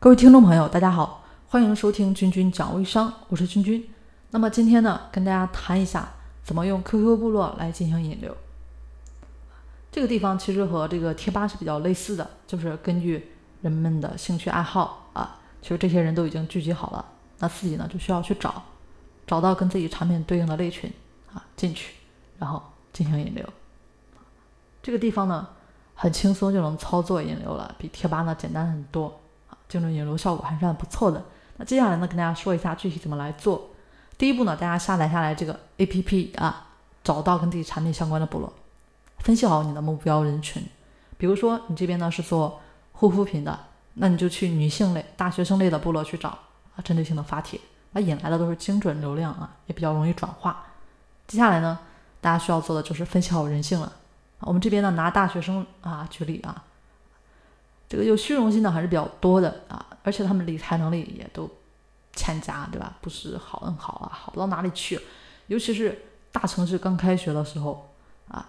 各位听众朋友，大家好，欢迎收听君君讲微商，我是君君。那么今天呢，跟大家谈一下怎么用 QQ 部落来进行引流。这个地方其实和这个贴吧是比较类似的，就是根据人们的兴趣爱好啊，其实这些人都已经聚集好了，那自己呢就需要去找，找到跟自己产品对应的类群啊进去，然后进行引流。这个地方呢很轻松就能操作引流了，比贴吧呢简单很多。精准引流效果还是很不错的。那接下来呢，跟大家说一下具体怎么来做。第一步呢，大家下载下来这个 APP 啊，找到跟自己产品相关的部落，分析好你的目标人群。比如说你这边呢是做护肤品的，那你就去女性类、大学生类的部落去找啊，针对性的发帖，那引来的都是精准流量啊，也比较容易转化。接下来呢，大家需要做的就是分析好人性了。我们这边呢拿大学生啊举例啊。这个有虚荣心的还是比较多的啊，而且他们理财能力也都欠佳，对吧？不是好很好啊，好不到哪里去。尤其是大城市刚开学的时候啊，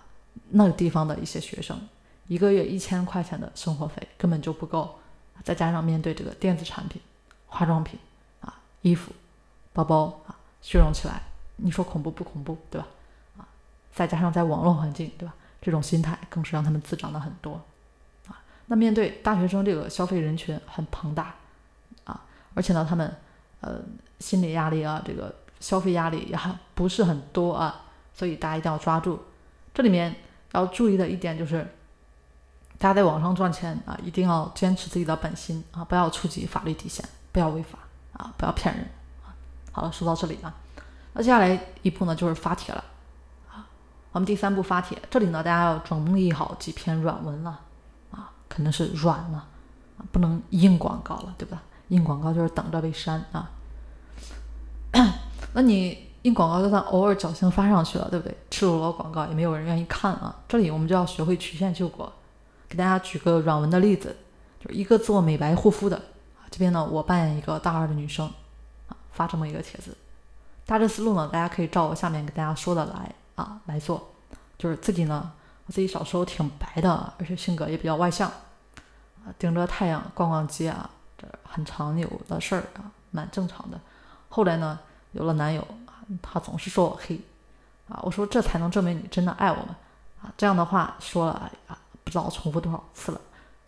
那个地方的一些学生，一个月一千块钱的生活费根本就不够，再加上面对这个电子产品、化妆品啊、衣服、包包啊，虚荣起来，你说恐怖不恐怖，对吧？啊，再加上在网络环境，对吧？这种心态更是让他们滋长的很多。那面对大学生这个消费人群很庞大啊，而且呢，他们呃心理压力啊，这个消费压力也还不是很多啊，所以大家一定要抓住。这里面要注意的一点就是，大家在网上赚钱啊，一定要坚持自己的本心啊，不要触及法律底线，不要违法啊，不要骗人啊。好了，说到这里啊，那接下来一步呢就是发帖了啊。我们第三步发帖，这里呢大家要整理好几篇软文了。肯定是软了，不能硬广告了，对吧？硬广告就是等着被删啊。那你硬广告就算偶尔侥幸发上去了，对不对？赤裸裸广告也没有人愿意看啊。这里我们就要学会曲线救国。给大家举个软文的例子，就是一个做美白护肤的啊，这边呢我扮演一个大二的女生啊，发这么一个帖子。大致思路呢，大家可以照我下面给大家说的来啊来做，就是自己呢。我自己小时候挺白的，而且性格也比较外向，顶着太阳逛逛街啊，这很常有的事儿啊，蛮正常的。后来呢，有了男友啊，他总是说我黑，啊，我说这才能证明你真的爱我们，啊，这样的话说了啊，不知道重复多少次了。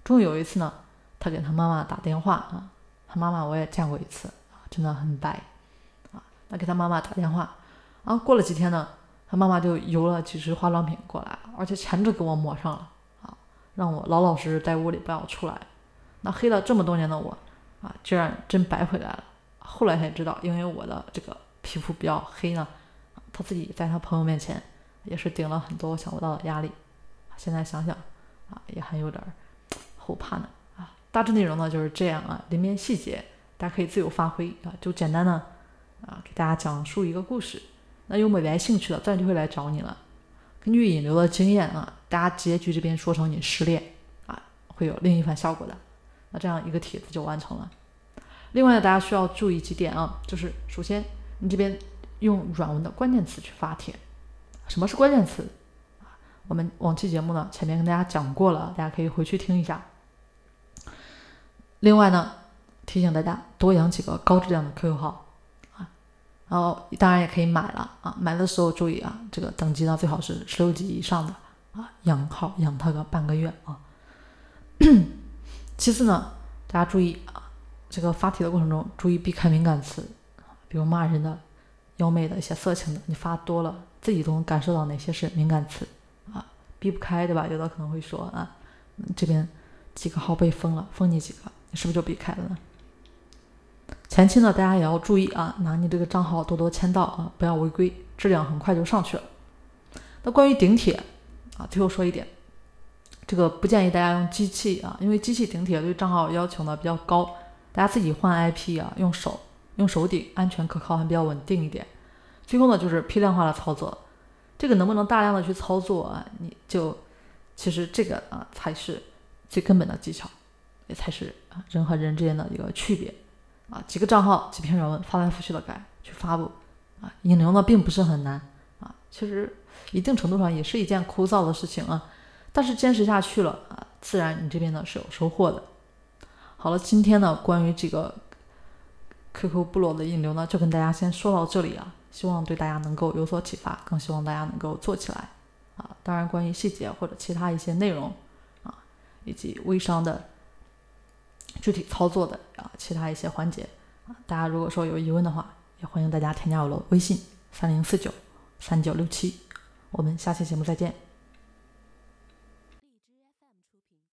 终于有一次呢，他给他妈妈打电话啊，他妈妈我也见过一次啊，真的很白，啊，那给他妈妈打电话，然后过了几天呢。他妈妈就邮了几支化妆品过来，而且全都给我抹上了，让我老老实实在屋里不要出来。那黑了这么多年的我啊，居然真白回来了。后来才知道，因为我的这个皮肤比较黑呢，他自己在他朋友面前也是顶了很多想不到的压力。现在想想啊，也还有点后怕呢啊。大致内容呢就是这样啊，里面细节大家可以自由发挥啊，就简单的啊给大家讲述一个故事。那有美白兴趣的，自然就会来找你了。根据引流的经验啊，大家结局这边说成你失恋啊，会有另一番效果的。那这样一个帖子就完成了。另外呢，大家需要注意几点啊，就是首先你这边用软文的关键词去发帖。什么是关键词？我们往期节目呢前面跟大家讲过了，大家可以回去听一下。另外呢，提醒大家多养几个高质量的 QQ 号。然后当然也可以买了啊，买的时候注意啊，这个等级呢最好是十六级以上的啊，养号养它个半个月啊。其次呢，大家注意啊，这个发帖的过程中注意避开敏感词，比如骂人的、妖媚的一些色情的，你发多了自己都能感受到哪些是敏感词啊，避不开对吧？有的可能会说啊，这边几个号被封了，封你几个，你是不是就避开了呢？前期呢，大家也要注意啊，拿你这个账号多多签到啊，不要违规，质量很快就上去了。那关于顶帖啊，最后说一点，这个不建议大家用机器啊，因为机器顶帖对账号要求呢比较高，大家自己换 IP 啊，用手用手顶，安全可靠，还比较稳定一点。最后呢，就是批量化的操作，这个能不能大量的去操作啊？你就其实这个啊才是最根本的技巧，也才是啊人和人之间的一个区别。啊，几个账号几篇软文翻来覆去的改去发布，啊，引流呢并不是很难啊，其实一定程度上也是一件枯燥的事情啊，但是坚持下去了啊，自然你这边呢是有收获的。好了，今天呢关于这个 QQ 部落的引流呢，就跟大家先说到这里啊，希望对大家能够有所启发，更希望大家能够做起来啊。当然，关于细节或者其他一些内容啊，以及微商的具体操作的啊其他一些环节啊，大家如果说有疑问的话，也欢迎大家添加我的微信三零四九三九六七，我们下期节目再见。